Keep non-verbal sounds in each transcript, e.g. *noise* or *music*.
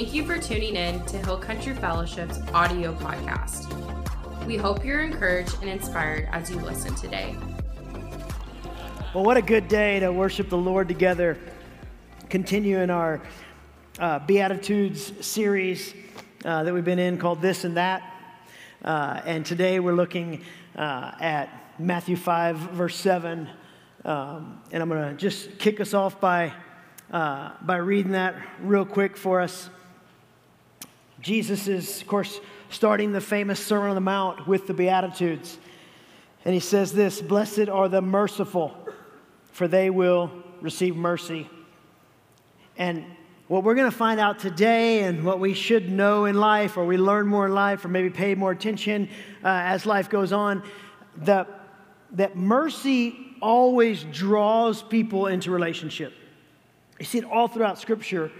Thank you for tuning in to Hill Country Fellowship's audio podcast. We hope you're encouraged and inspired as you listen today. Well, what a good day to worship the Lord together. Continuing our uh, Beatitudes series uh, that we've been in called This and That. Uh, and today we're looking uh, at Matthew 5, verse 7. Um, and I'm going to just kick us off by, uh, by reading that real quick for us. Jesus is, of course, starting the famous Sermon on the Mount with the Beatitudes. And he says this Blessed are the merciful, for they will receive mercy. And what we're going to find out today, and what we should know in life, or we learn more in life, or maybe pay more attention uh, as life goes on, that, that mercy always draws people into relationship. You see it all throughout Scripture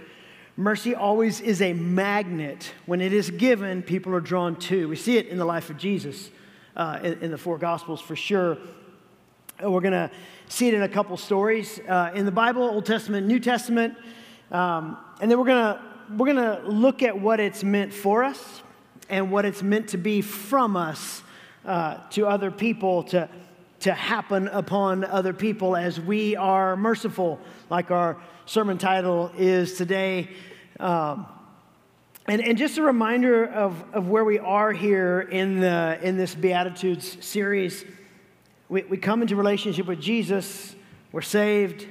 Mercy always is a magnet. When it is given, people are drawn to. We see it in the life of Jesus uh, in, in, the four Gospels for sure. We're going to see it in a couple stories uh, in the Bible, Old Testament, New Testament. Um, and then we're going to we're going to look at what it's meant for us and what it's meant to be from us uh, to other people, to, to happen upon other people as we are merciful, like our sermon title is today. Um, and, and just a reminder of, of where we are here in, the, in this Beatitudes series. We, we come into relationship with Jesus, we're saved.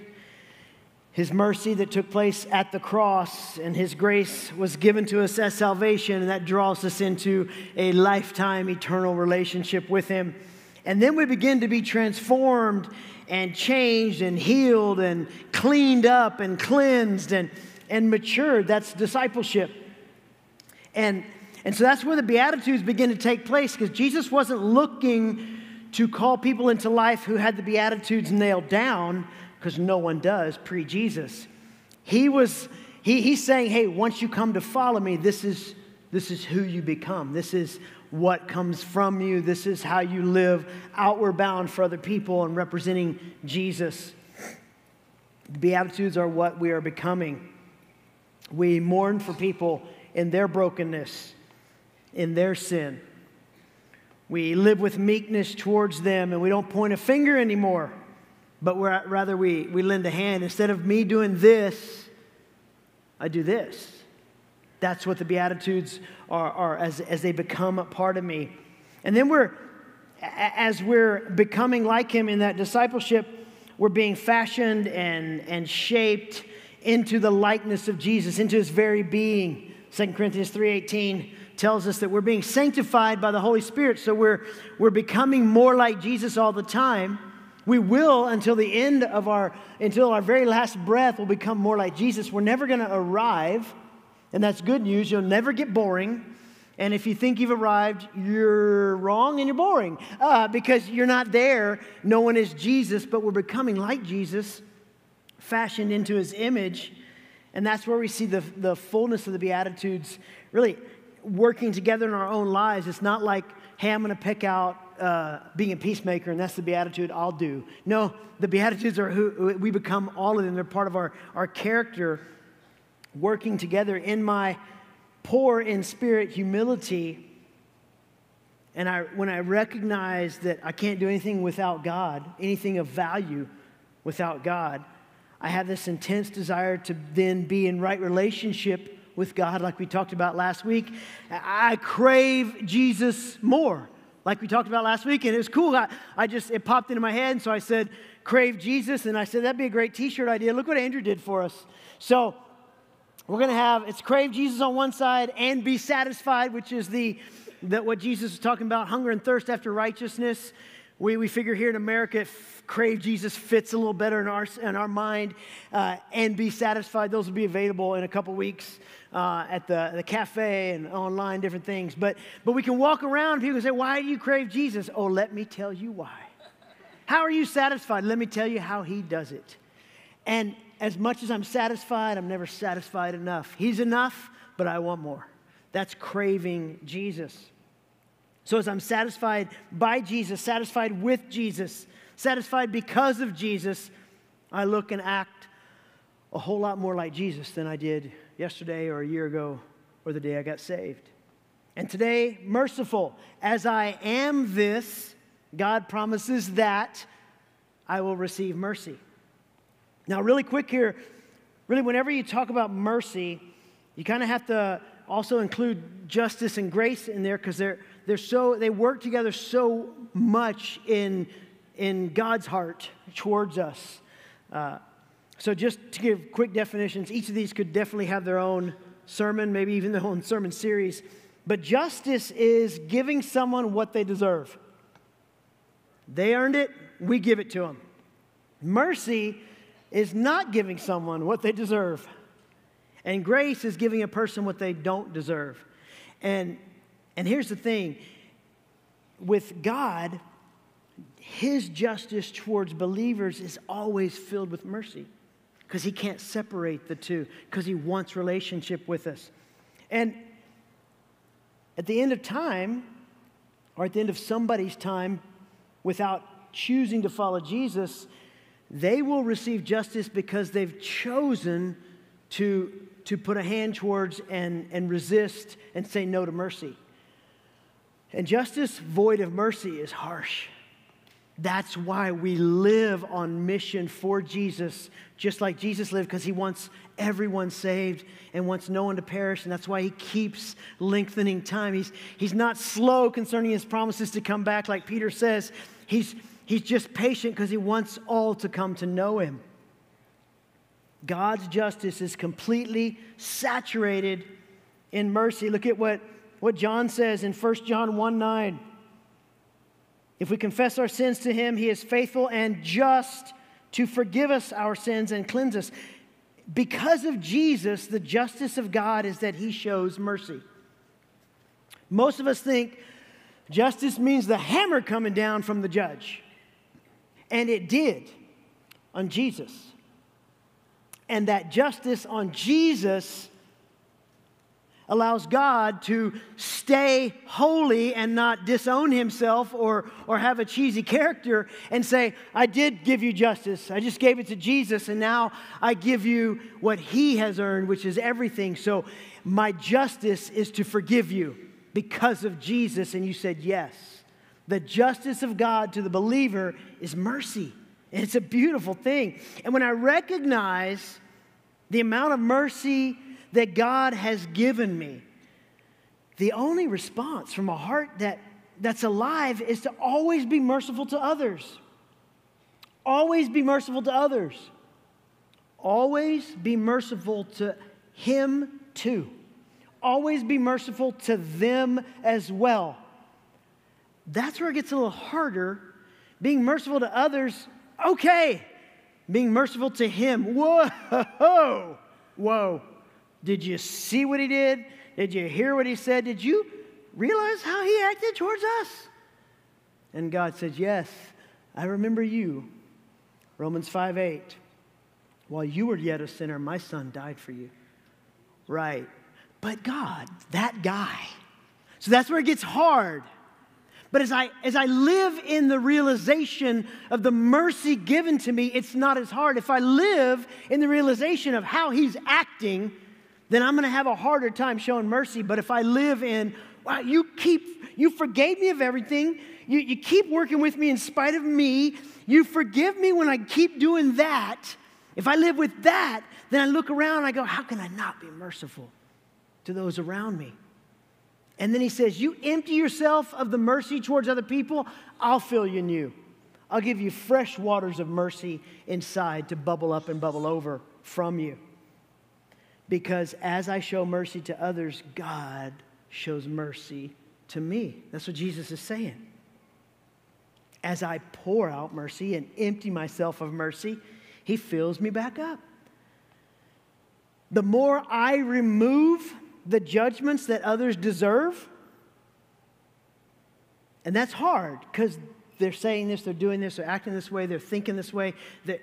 His mercy that took place at the cross and His grace was given to us as salvation, and that draws us into a lifetime eternal relationship with Him. And then we begin to be transformed and changed and healed and cleaned up and cleansed and, and matured. That's discipleship. And, and so that's where the Beatitudes begin to take place because Jesus wasn't looking to call people into life who had the Beatitudes nailed down because no one does pre Jesus. He was, he, he's saying, hey, once you come to follow me, this is, this is who you become. This is what comes from you. This is how you live outward bound for other people and representing Jesus. The Beatitudes are what we are becoming. We mourn for people in their brokenness, in their sin. We live with meekness towards them and we don't point a finger anymore, but rather we, we lend a hand. Instead of me doing this, I do this. That's what the Beatitudes are, are as, as they become a part of me. And then we're, as we're becoming like him in that discipleship, we're being fashioned and, and shaped into the likeness of Jesus, into his very being. 2 Corinthians 3.18 tells us that we're being sanctified by the Holy Spirit, so we're, we're becoming more like Jesus all the time. We will until the end of our, until our very last breath, will become more like Jesus. We're never going to arrive and that's good news. You'll never get boring. And if you think you've arrived, you're wrong and you're boring uh, because you're not there. No one is Jesus, but we're becoming like Jesus, fashioned into his image. And that's where we see the, the fullness of the Beatitudes really working together in our own lives. It's not like, hey, I'm going to pick out uh, being a peacemaker and that's the Beatitude I'll do. No, the Beatitudes are who we become all of them. They're part of our, our character working together in my poor in spirit humility. And I, when I recognize that I can't do anything without God, anything of value without God, I have this intense desire to then be in right relationship with God, like we talked about last week. I crave Jesus more, like we talked about last week. And it was cool. I, I just, it popped into my head. And so I said, crave Jesus. And I said, that'd be a great t shirt idea. Look what Andrew did for us. So we're going to have it's crave Jesus on one side and be satisfied, which is the that what Jesus is talking about, hunger and thirst after righteousness. We, we figure here in America, crave Jesus fits a little better in our, in our mind uh, and be satisfied. Those will be available in a couple weeks uh, at the, the cafe and online, different things. But, but we can walk around people say, Why do you crave Jesus? Oh, let me tell you why. How are you satisfied? Let me tell you how he does it. And as much as I'm satisfied, I'm never satisfied enough. He's enough, but I want more. That's craving Jesus. So, as I'm satisfied by Jesus, satisfied with Jesus, satisfied because of Jesus, I look and act a whole lot more like Jesus than I did yesterday or a year ago or the day I got saved. And today, merciful. As I am this, God promises that I will receive mercy. Now, really quick here, really, whenever you talk about mercy, you kind of have to also include justice and grace in there because they're, they're so, they work together so much in, in God's heart towards us. Uh, so, just to give quick definitions, each of these could definitely have their own sermon, maybe even their own sermon series. But justice is giving someone what they deserve. They earned it, we give it to them. Mercy is not giving someone what they deserve. And grace is giving a person what they don't deserve. And, and here's the thing with God, his justice towards believers is always filled with mercy because he can't separate the two because he wants relationship with us. And at the end of time, or at the end of somebody's time, without choosing to follow Jesus, they will receive justice because they've chosen to, to put a hand towards and, and resist and say no to mercy. And justice void of mercy is harsh. That's why we live on mission for Jesus, just like Jesus lived, because he wants everyone saved and wants no one to perish. And that's why he keeps lengthening time. He's, he's not slow concerning his promises to come back, like Peter says. He's, he's just patient because he wants all to come to know him. God's justice is completely saturated in mercy. Look at what, what John says in 1 John 1 9. If we confess our sins to him, he is faithful and just to forgive us our sins and cleanse us. Because of Jesus, the justice of God is that he shows mercy. Most of us think justice means the hammer coming down from the judge. And it did on Jesus. And that justice on Jesus allows God to stay holy and not disown himself or, or have a cheesy character and say, I did give you justice. I just gave it to Jesus, and now I give you what he has earned, which is everything. So my justice is to forgive you because of Jesus. And you said, Yes. The justice of God to the believer is mercy. It's a beautiful thing. And when I recognize the amount of mercy that God has given me. The only response from a heart that, that's alive is to always be merciful to others. Always be merciful to others. Always be merciful to Him too. Always be merciful to them as well. That's where it gets a little harder. Being merciful to others, okay. Being merciful to Him, whoa, *laughs* whoa. Did you see what he did? Did you hear what he said? Did you realize how he acted towards us? And God says, Yes, I remember you. Romans 5 8. While you were yet a sinner, my son died for you. Right. But God, that guy. So that's where it gets hard. But as I, as I live in the realization of the mercy given to me, it's not as hard. If I live in the realization of how he's acting, then I'm going to have a harder time showing mercy. But if I live in, wow, you keep, you forgave me of everything. You, you keep working with me in spite of me. You forgive me when I keep doing that. If I live with that, then I look around and I go, how can I not be merciful to those around me? And then he says, You empty yourself of the mercy towards other people, I'll fill you new. I'll give you fresh waters of mercy inside to bubble up and bubble over from you because as I show mercy to others, God shows mercy to me. That's what Jesus is saying. As I pour out mercy and empty myself of mercy, He fills me back up. The more I remove the judgments that others deserve, and that's hard because they're saying this, they're doing this, they're acting this way, they're thinking this way. That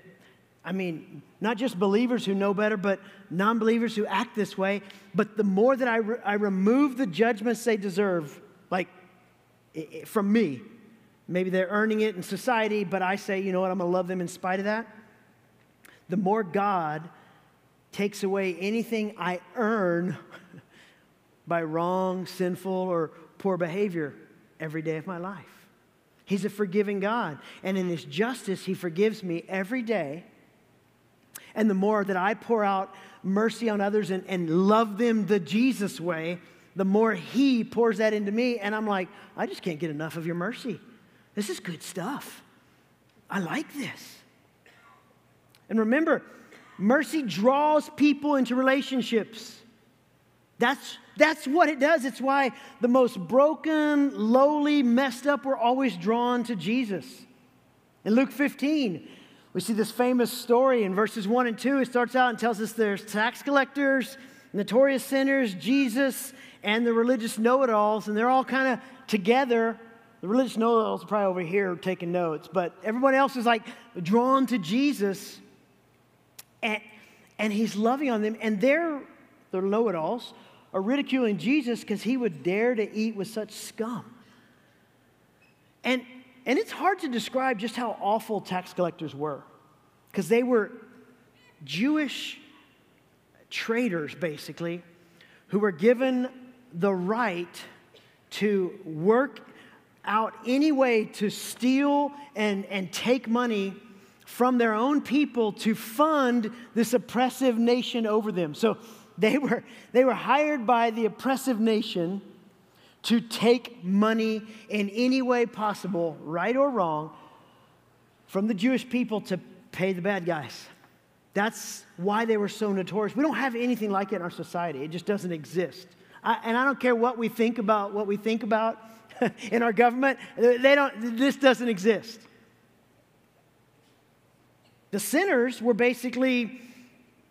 I mean, not just believers who know better, but non believers who act this way. But the more that I, re- I remove the judgments they deserve, like from me, maybe they're earning it in society, but I say, you know what, I'm going to love them in spite of that. The more God takes away anything I earn *laughs* by wrong, sinful, or poor behavior every day of my life. He's a forgiving God. And in His justice, He forgives me every day. And the more that I pour out mercy on others and, and love them the Jesus way, the more He pours that into me. And I'm like, I just can't get enough of your mercy. This is good stuff. I like this. And remember, mercy draws people into relationships. That's, that's what it does. It's why the most broken, lowly, messed up were always drawn to Jesus. In Luke 15, we see this famous story in verses 1 and 2. It starts out and tells us there's tax collectors, notorious sinners, Jesus, and the religious know it alls, and they're all kind of together. The religious know it alls are probably over here taking notes, but everyone else is like drawn to Jesus, and, and he's loving on them, and they're, they're know it alls are ridiculing Jesus because he would dare to eat with such scum. And, and it's hard to describe just how awful tax collectors were because they were Jewish traders, basically, who were given the right to work out any way to steal and, and take money from their own people to fund this oppressive nation over them. So they were, they were hired by the oppressive nation to take money in any way possible, right or wrong, from the Jewish people to pay the bad guys. That's why they were so notorious. We don't have anything like it in our society, it just doesn't exist. I, and I don't care what we think about what we think about *laughs* in our government, they don't, this doesn't exist. The sinners were basically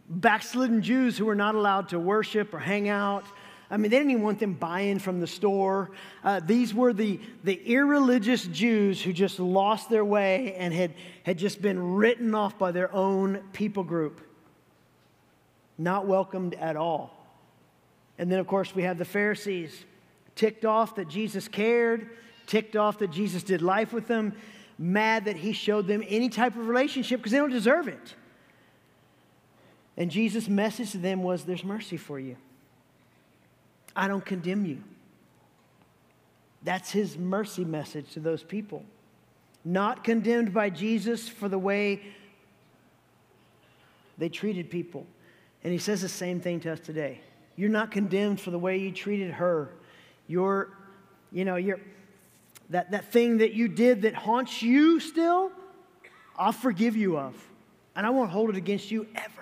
backslidden Jews who were not allowed to worship or hang out. I mean, they didn't even want them buying from the store. Uh, these were the, the irreligious Jews who just lost their way and had, had just been written off by their own people group. Not welcomed at all. And then, of course, we have the Pharisees, ticked off that Jesus cared, ticked off that Jesus did life with them, mad that he showed them any type of relationship because they don't deserve it. And Jesus' message to them was there's mercy for you. I don't condemn you. That's his mercy message to those people. Not condemned by Jesus for the way they treated people. And he says the same thing to us today. You're not condemned for the way you treated her. You're, you know, you're, that, that thing that you did that haunts you still, I'll forgive you of. And I won't hold it against you ever.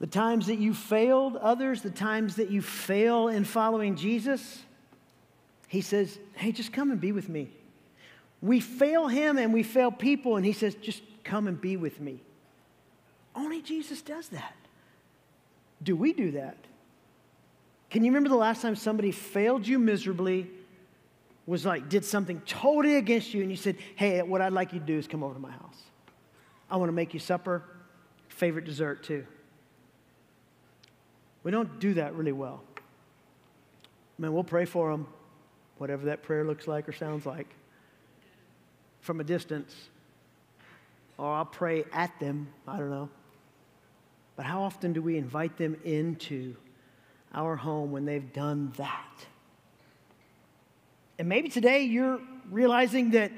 The times that you failed others, the times that you fail in following Jesus, he says, Hey, just come and be with me. We fail him and we fail people, and he says, Just come and be with me. Only Jesus does that. Do we do that? Can you remember the last time somebody failed you miserably, was like, did something totally against you, and you said, Hey, what I'd like you to do is come over to my house. I want to make you supper, favorite dessert too. We don't do that really well. Man, we'll pray for them, whatever that prayer looks like or sounds like, from a distance. Or I'll pray at them, I don't know. But how often do we invite them into our home when they've done that? And maybe today you're realizing that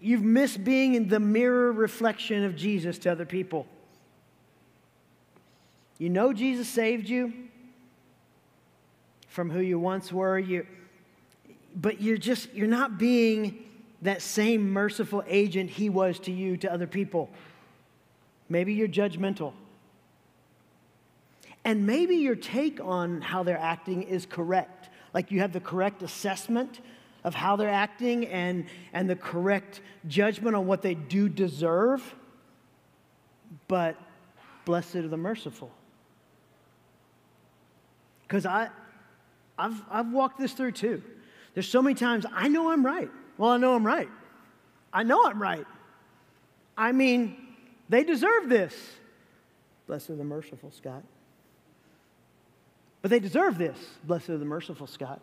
you've missed being in the mirror reflection of Jesus to other people. You know Jesus saved you from who you once were, you, but you're just, you're not being that same merciful agent he was to you, to other people. Maybe you're judgmental. And maybe your take on how they're acting is correct. Like you have the correct assessment of how they're acting and, and the correct judgment on what they do deserve. But blessed are the merciful. Because I, I've, I've walked this through too. There's so many times I know I'm right. Well, I know I'm right. I know I'm right. I mean, they deserve this. Blessed are the merciful, Scott. But they deserve this. Blessed are the merciful, Scott.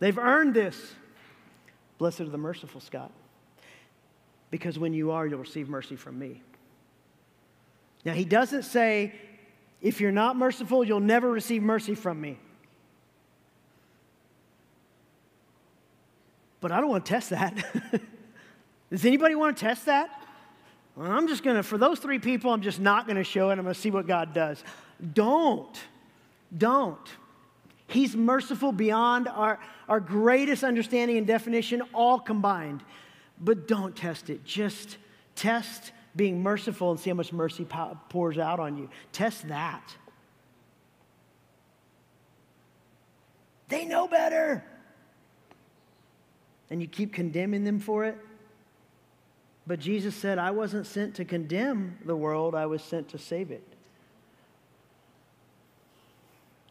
They've earned this. Blessed are the merciful, Scott. Because when you are, you'll receive mercy from me. Now, he doesn't say, if you're not merciful, you'll never receive mercy from me. But I don't want to test that. *laughs* Does anybody want to test that? Well, I'm just going to, for those three people, I'm just not going to show it. I'm going to see what God does. Don't. Don't. He's merciful beyond our, our greatest understanding and definition, all combined. But don't test it. Just test being merciful and see how much mercy pours out on you. Test that. They know better. And you keep condemning them for it. But Jesus said, I wasn't sent to condemn the world, I was sent to save it.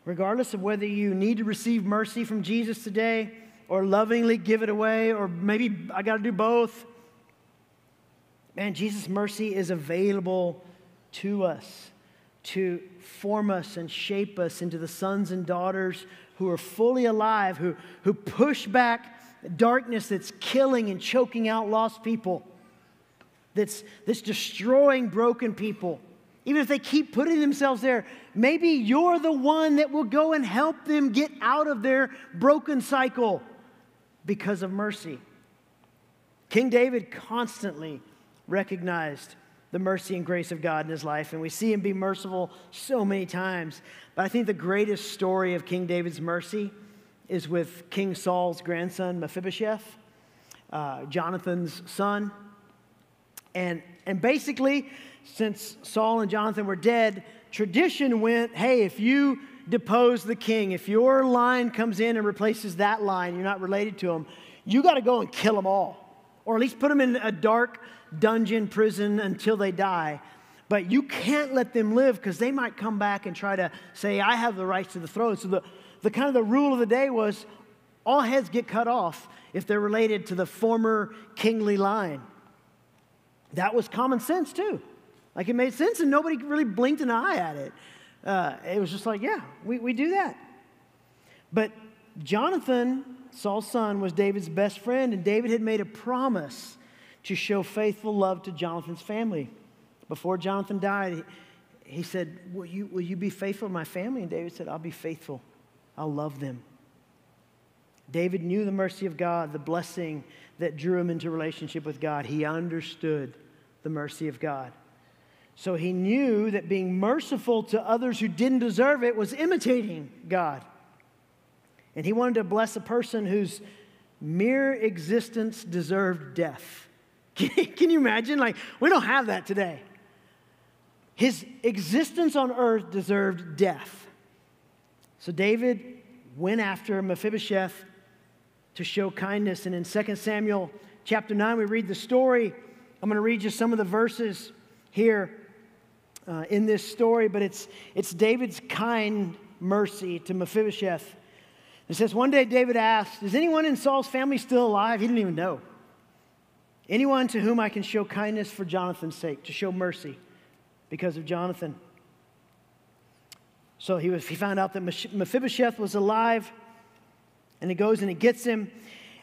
Regardless of whether you need to receive mercy from Jesus today or lovingly give it away, or maybe I got to do both. Man, Jesus' mercy is available to us to form us and shape us into the sons and daughters who are fully alive, who, who push back darkness that's killing and choking out lost people that's, that's destroying broken people, even if they keep putting themselves there, maybe you're the one that will go and help them get out of their broken cycle because of mercy. King David constantly recognized the mercy and grace of God in his life, and we see him be merciful so many times. But I think the greatest story of King David's mercy is with King Saul's grandson, Mephibosheth, uh, Jonathan's son. And, and basically, since Saul and Jonathan were dead, tradition went hey, if you depose the king, if your line comes in and replaces that line, you're not related to him, you got to go and kill them all. Or at least put them in a dark dungeon prison until they die. But you can't let them live because they might come back and try to say, I have the rights to the throne. So the, the kind of the rule of the day was all heads get cut off if they're related to the former kingly line. That was common sense too. Like it made sense and nobody really blinked an eye at it. Uh, it was just like, yeah, we, we do that. But Jonathan, Saul's son, was David's best friend, and David had made a promise to show faithful love to Jonathan's family. Before Jonathan died, he, said, will you, will you be faithful to my family? And David said, I'll be faithful. I'll love them. David knew the mercy of God, the blessing that drew him into relationship with God. He understood the mercy of God. So he knew that being merciful to others who didn't deserve it was imitating God. And he wanted to bless a person whose mere existence deserved death. Can you imagine? Like, we don't have that today. His existence on earth deserved death. So David went after Mephibosheth to show kindness. And in 2 Samuel chapter 9, we read the story. I'm going to read you some of the verses here uh, in this story, but it's, it's David's kind mercy to Mephibosheth. It says, One day David asked, Is anyone in Saul's family still alive? He didn't even know. Anyone to whom I can show kindness for Jonathan's sake, to show mercy because of Jonathan. So he, was, he found out that Mephibosheth was alive. And he goes and he gets him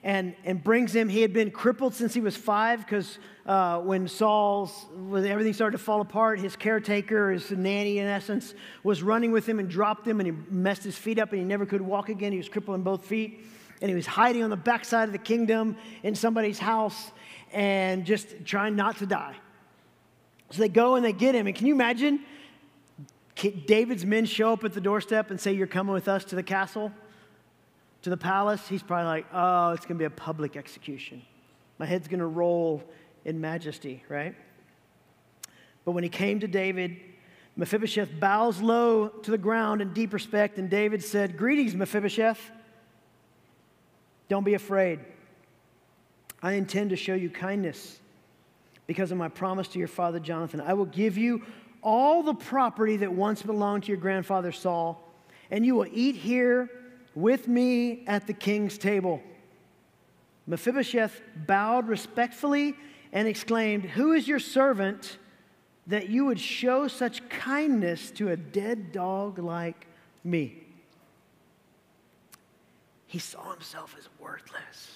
and, and brings him. He had been crippled since he was five because uh, when Saul's, when everything started to fall apart, his caretaker, his nanny in essence, was running with him and dropped him and he messed his feet up and he never could walk again. He was crippled in both feet. And he was hiding on the backside of the kingdom in somebody's house and just trying not to die. So they go and they get him. And can you imagine? David's men show up at the doorstep and say, You're coming with us to the castle to the palace, he's probably like, oh, it's going to be a public execution. My head's going to roll in majesty, right? But when he came to David, Mephibosheth bows low to the ground in deep respect, and David said, Greetings, Mephibosheth. Don't be afraid. I intend to show you kindness because of my promise to your father Jonathan. I will give you all the property that once belonged to your grandfather Saul, and you will eat here with me at the king's table. Mephibosheth bowed respectfully and exclaimed, Who is your servant that you would show such kindness to a dead dog like me? He saw himself as worthless,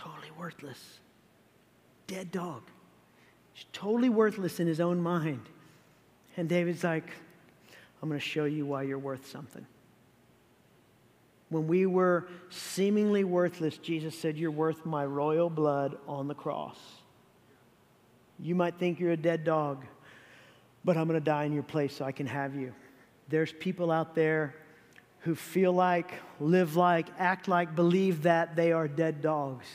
totally worthless. Dead dog. He's totally worthless in his own mind. And David's like, I'm going to show you why you're worth something. When we were seemingly worthless, Jesus said, You're worth my royal blood on the cross. You might think you're a dead dog, but I'm going to die in your place so I can have you. There's people out there who feel like, live like, act like, believe that they are dead dogs.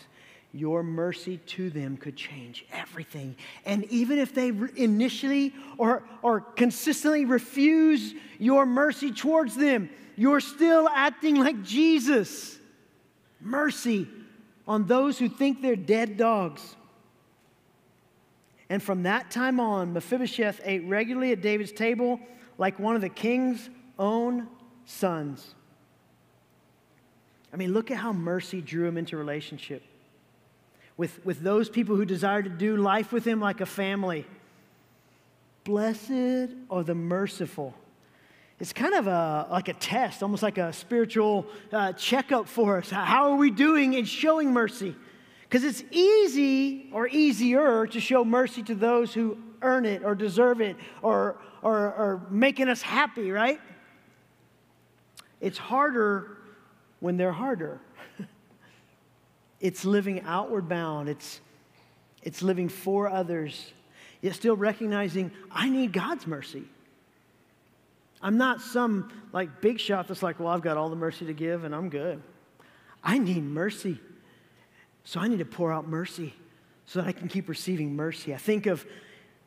Your mercy to them could change everything. And even if they initially or, or consistently refuse your mercy towards them, you're still acting like Jesus. Mercy on those who think they're dead dogs. And from that time on, Mephibosheth ate regularly at David's table like one of the king's own sons. I mean, look at how mercy drew him into relationship with, with those people who desire to do life with him like a family. Blessed are the merciful. It's kind of a, like a test, almost like a spiritual uh, checkup for us. How are we doing in showing mercy? Because it's easy or easier to show mercy to those who earn it or deserve it or, or, or making us happy, right? It's harder when they're harder. It's living outward bound, it's, it's living for others, yet still recognizing I need God's mercy. I'm not some like big shot that's like, well, I've got all the mercy to give and I'm good. I need mercy. So I need to pour out mercy so that I can keep receiving mercy. I think of,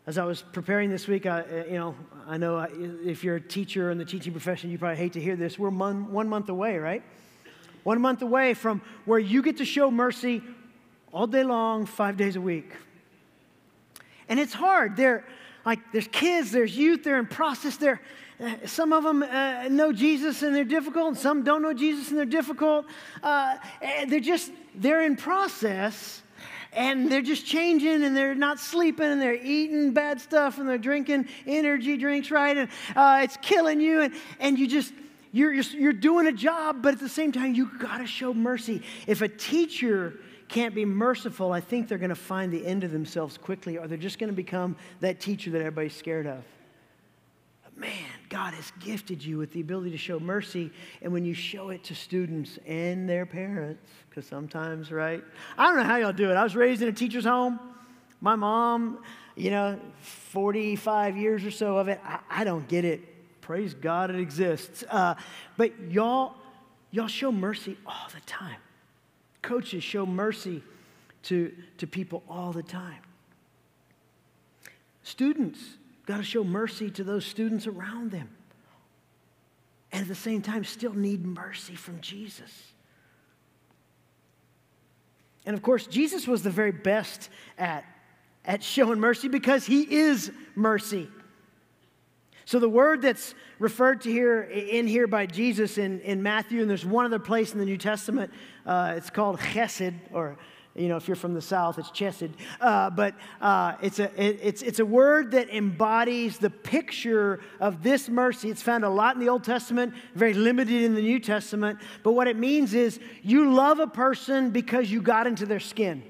as I was preparing this week, I, uh, you know, I know if you're a teacher in the teaching profession, you probably hate to hear this. We're one, one month away, right? One month away from where you get to show mercy all day long, five days a week. And it's hard. They're like, there's kids, there's youth, they're in process. They're, uh, some of them uh, know Jesus and they're difficult, and some don't know Jesus and they're difficult. Uh, they're just, they're in process and they're just changing and they're not sleeping and they're eating bad stuff and they're drinking energy drinks, right? And uh, it's killing you. And, and you just, you're, you're, you're doing a job, but at the same time, you got to show mercy. If a teacher can't be merciful, I think they're going to find the end of themselves quickly, or they're just going to become that teacher that everybody's scared of. But man, God has gifted you with the ability to show mercy, and when you show it to students and their parents, because sometimes, right? I don't know how y'all do it. I was raised in a teacher's home. My mom, you know, 45 years or so of it, I, I don't get it Praise God it exists. Uh, but y'all, y'all show mercy all the time. Coaches show mercy to, to people all the time. Students got to show mercy to those students around them. And at the same time, still need mercy from Jesus. And of course, Jesus was the very best at, at showing mercy because he is mercy. So the word that's referred to here in here by Jesus in, in Matthew, and there's one other place in the New Testament, uh, it's called chesed, or you know, if you're from the South, it's chesed. Uh, but uh, it's, a, it, it's, it's a word that embodies the picture of this mercy. It's found a lot in the Old Testament, very limited in the New Testament. But what it means is you love a person because you got into their skin.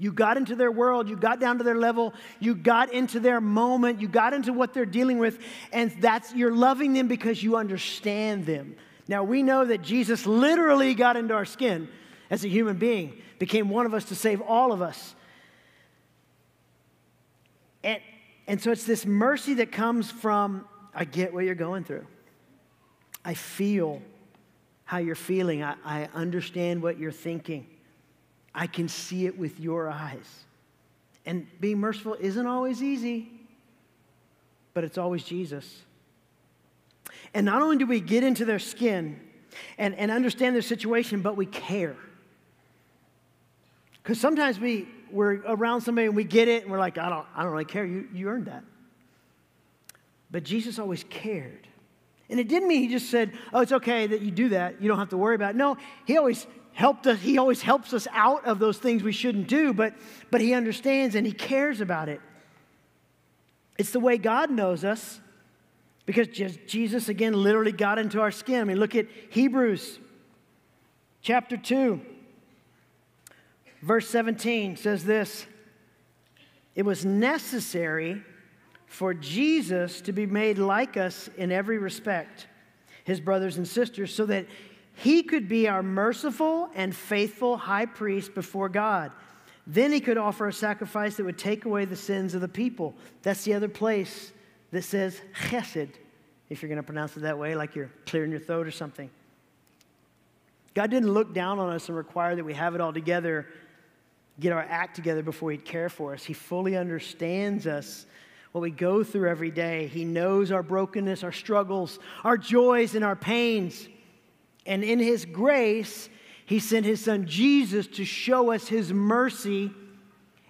You got into their world, you got down to their level, you got into their moment, you got into what they're dealing with, and that's you're loving them because you understand them. Now we know that Jesus literally got into our skin as a human being, became one of us to save all of us. And, and so it's this mercy that comes from I get what you're going through. I feel how you're feeling. I, I understand what you're thinking. I can see it with your eyes. And being merciful isn't always easy, but it's always Jesus. And not only do we get into their skin and, and understand their situation, but we care. Because sometimes we, we're around somebody and we get it and we're like, I don't, I don't really care. You, you earned that. But Jesus always cared. And it didn't mean he just said, Oh, it's okay that you do that. You don't have to worry about it. No, he always helped us, he always helps us out of those things we shouldn't do, but, but he understands and he cares about it. It's the way God knows us because Jesus, again, literally got into our skin. I mean, look at Hebrews chapter 2, verse 17 says this It was necessary for Jesus to be made like us in every respect, his brothers and sisters, so that he could be our merciful and faithful high priest before God. Then he could offer a sacrifice that would take away the sins of the people. That's the other place that says chesed, if you're going to pronounce it that way, like you're clearing your throat or something. God didn't look down on us and require that we have it all together, get our act together before He'd care for us. He fully understands us what we go through every day. He knows our brokenness, our struggles, our joys, and our pains. And in His grace, He sent His Son Jesus to show us His mercy,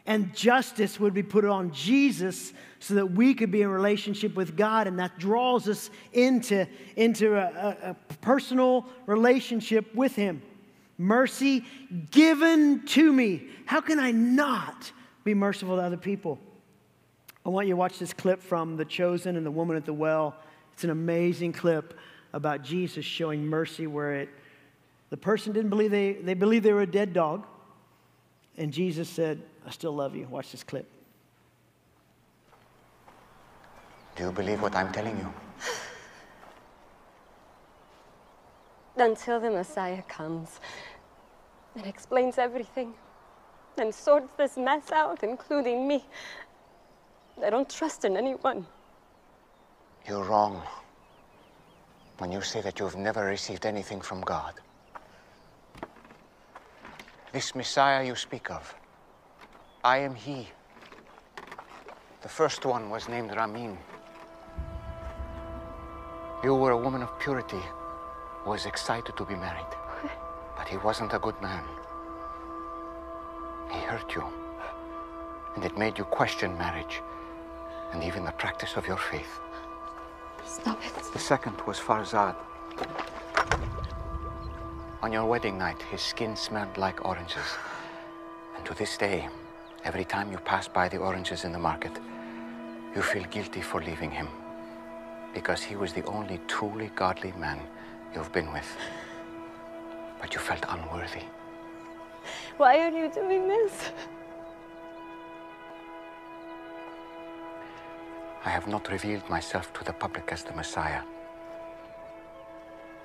and justice would be put on Jesus so that we could be in relationship with God. And that draws us into, into a, a, a personal relationship with Him. Mercy given to me. How can I not be merciful to other people? I want you to watch this clip from The Chosen and the Woman at the Well. It's an amazing clip about Jesus showing mercy where it, the person didn't believe they, they believed they were a dead dog. And Jesus said, I still love you. Watch this clip. Do you believe what I'm telling you? Until the Messiah comes and explains everything and sorts this mess out, including me. I don't trust in anyone. You're wrong when you say that you've never received anything from God. This Messiah you speak of, I am He. The first one was named Ramin. You were a woman of purity, who was excited to be married. *laughs* But he wasn't a good man. He hurt you. And it made you question marriage and even the practice of your faith. Stop it. The second was Farzad. On your wedding night, his skin smelled like oranges. And to this day, every time you pass by the oranges in the market, you feel guilty for leaving him. Because he was the only truly godly man you've been with. But you felt unworthy. Why are you doing this? I have not revealed myself to the public as the Messiah.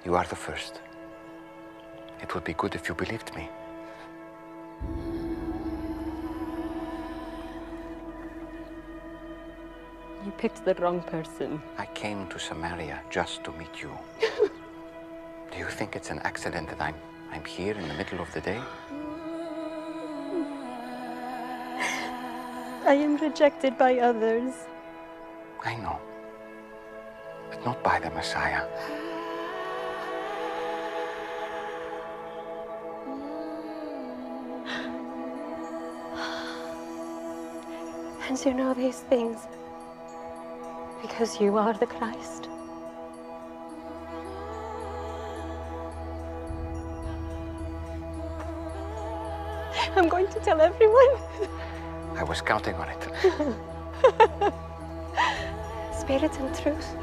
You are the first. It would be good if you believed me. You picked the wrong person. I came to Samaria just to meet you. *laughs* Do you think it's an accident that I'm, I'm here in the middle of the day? I am rejected by others. I know. But not by the Messiah. And you know these things because you are the Christ. I'm going to tell everyone. I was counting on it. *laughs* Spirit and truth.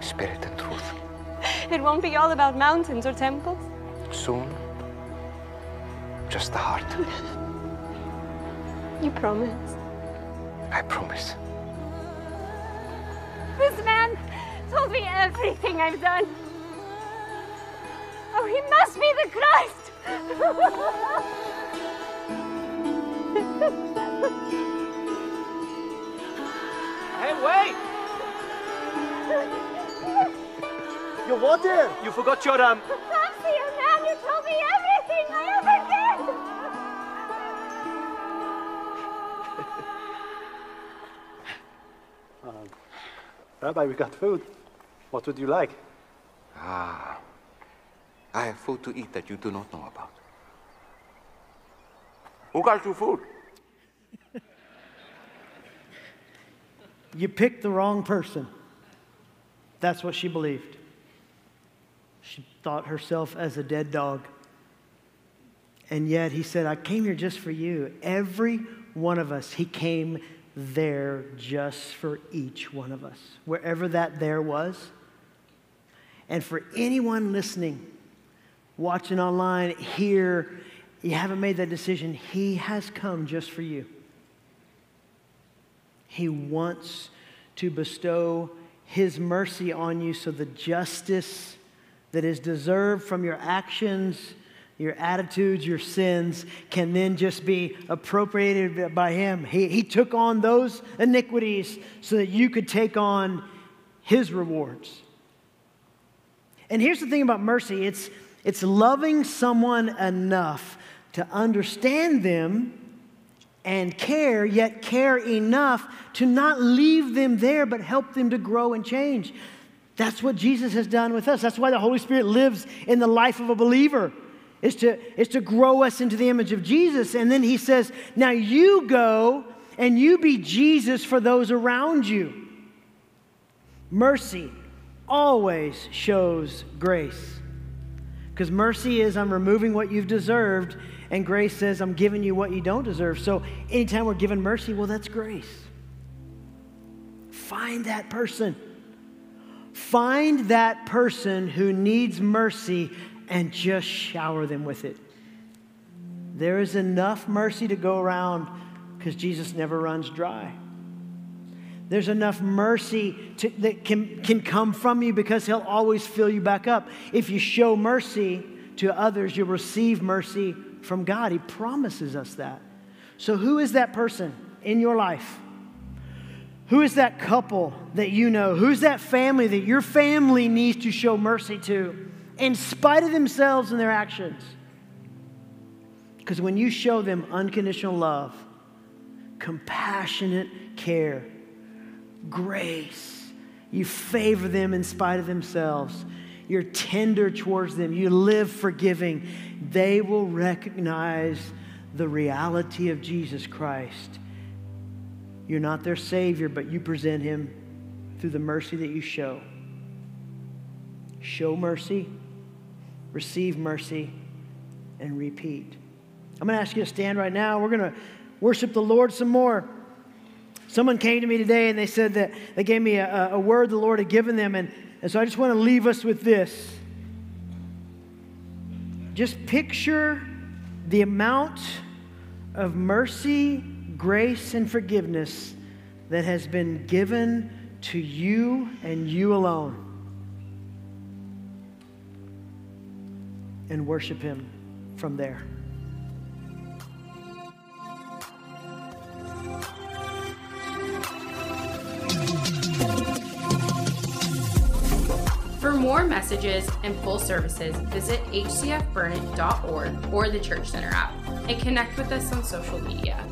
Spirit and truth. *laughs* It won't be all about mountains or temples. Soon, just the heart. *laughs* You promise. I promise. This man told me everything I've done. Oh, he must be the Christ. *laughs* Hey, wait! Your water! You forgot your um. Fancy a man who told me everything I ever did. *laughs* Rabbi, we got food. What would you like? Ah. I have food to eat that you do not know about. Who got you food? You picked the wrong person. That's what she believed. She thought herself as a dead dog. And yet he said, I came here just for you. Every one of us, he came there just for each one of us, wherever that there was. And for anyone listening, watching online, here, you haven't made that decision, he has come just for you. He wants to bestow his mercy on you so the justice that is deserved from your actions, your attitudes, your sins can then just be appropriated by him. He, he took on those iniquities so that you could take on his rewards. And here's the thing about mercy it's, it's loving someone enough to understand them and care, yet care enough to not leave them there, but help them to grow and change. That's what Jesus has done with us. That's why the Holy Spirit lives in the life of a believer. Is to, is to grow us into the image of Jesus. And then he says, Now you go and you be Jesus for those around you. Mercy always shows grace. Because mercy is, I'm removing what you've deserved, and grace says, I'm giving you what you don't deserve. So anytime we're given mercy, well, that's grace. Find that person. Find that person who needs mercy and just shower them with it. There is enough mercy to go around because Jesus never runs dry. There's enough mercy to, that can, can come from you because He'll always fill you back up. If you show mercy to others, you'll receive mercy from God. He promises us that. So, who is that person in your life? Who is that couple that you know? Who's that family that your family needs to show mercy to in spite of themselves and their actions? Because when you show them unconditional love, compassionate care, grace. You favor them in spite of themselves. You're tender towards them. You live forgiving. They will recognize the reality of Jesus Christ. You're not their Savior, but you present Him through the mercy that you show. Show mercy, receive mercy, and repeat. I'm going to ask you to stand right now. We're going to worship the Lord some more. Someone came to me today and they said that they gave me a, a word the Lord had given them. And, and so I just want to leave us with this. Just picture the amount of mercy, grace, and forgiveness that has been given to you and you alone. And worship Him from there. Messages and full services, visit hcfburnet.org or the Church Center app and connect with us on social media.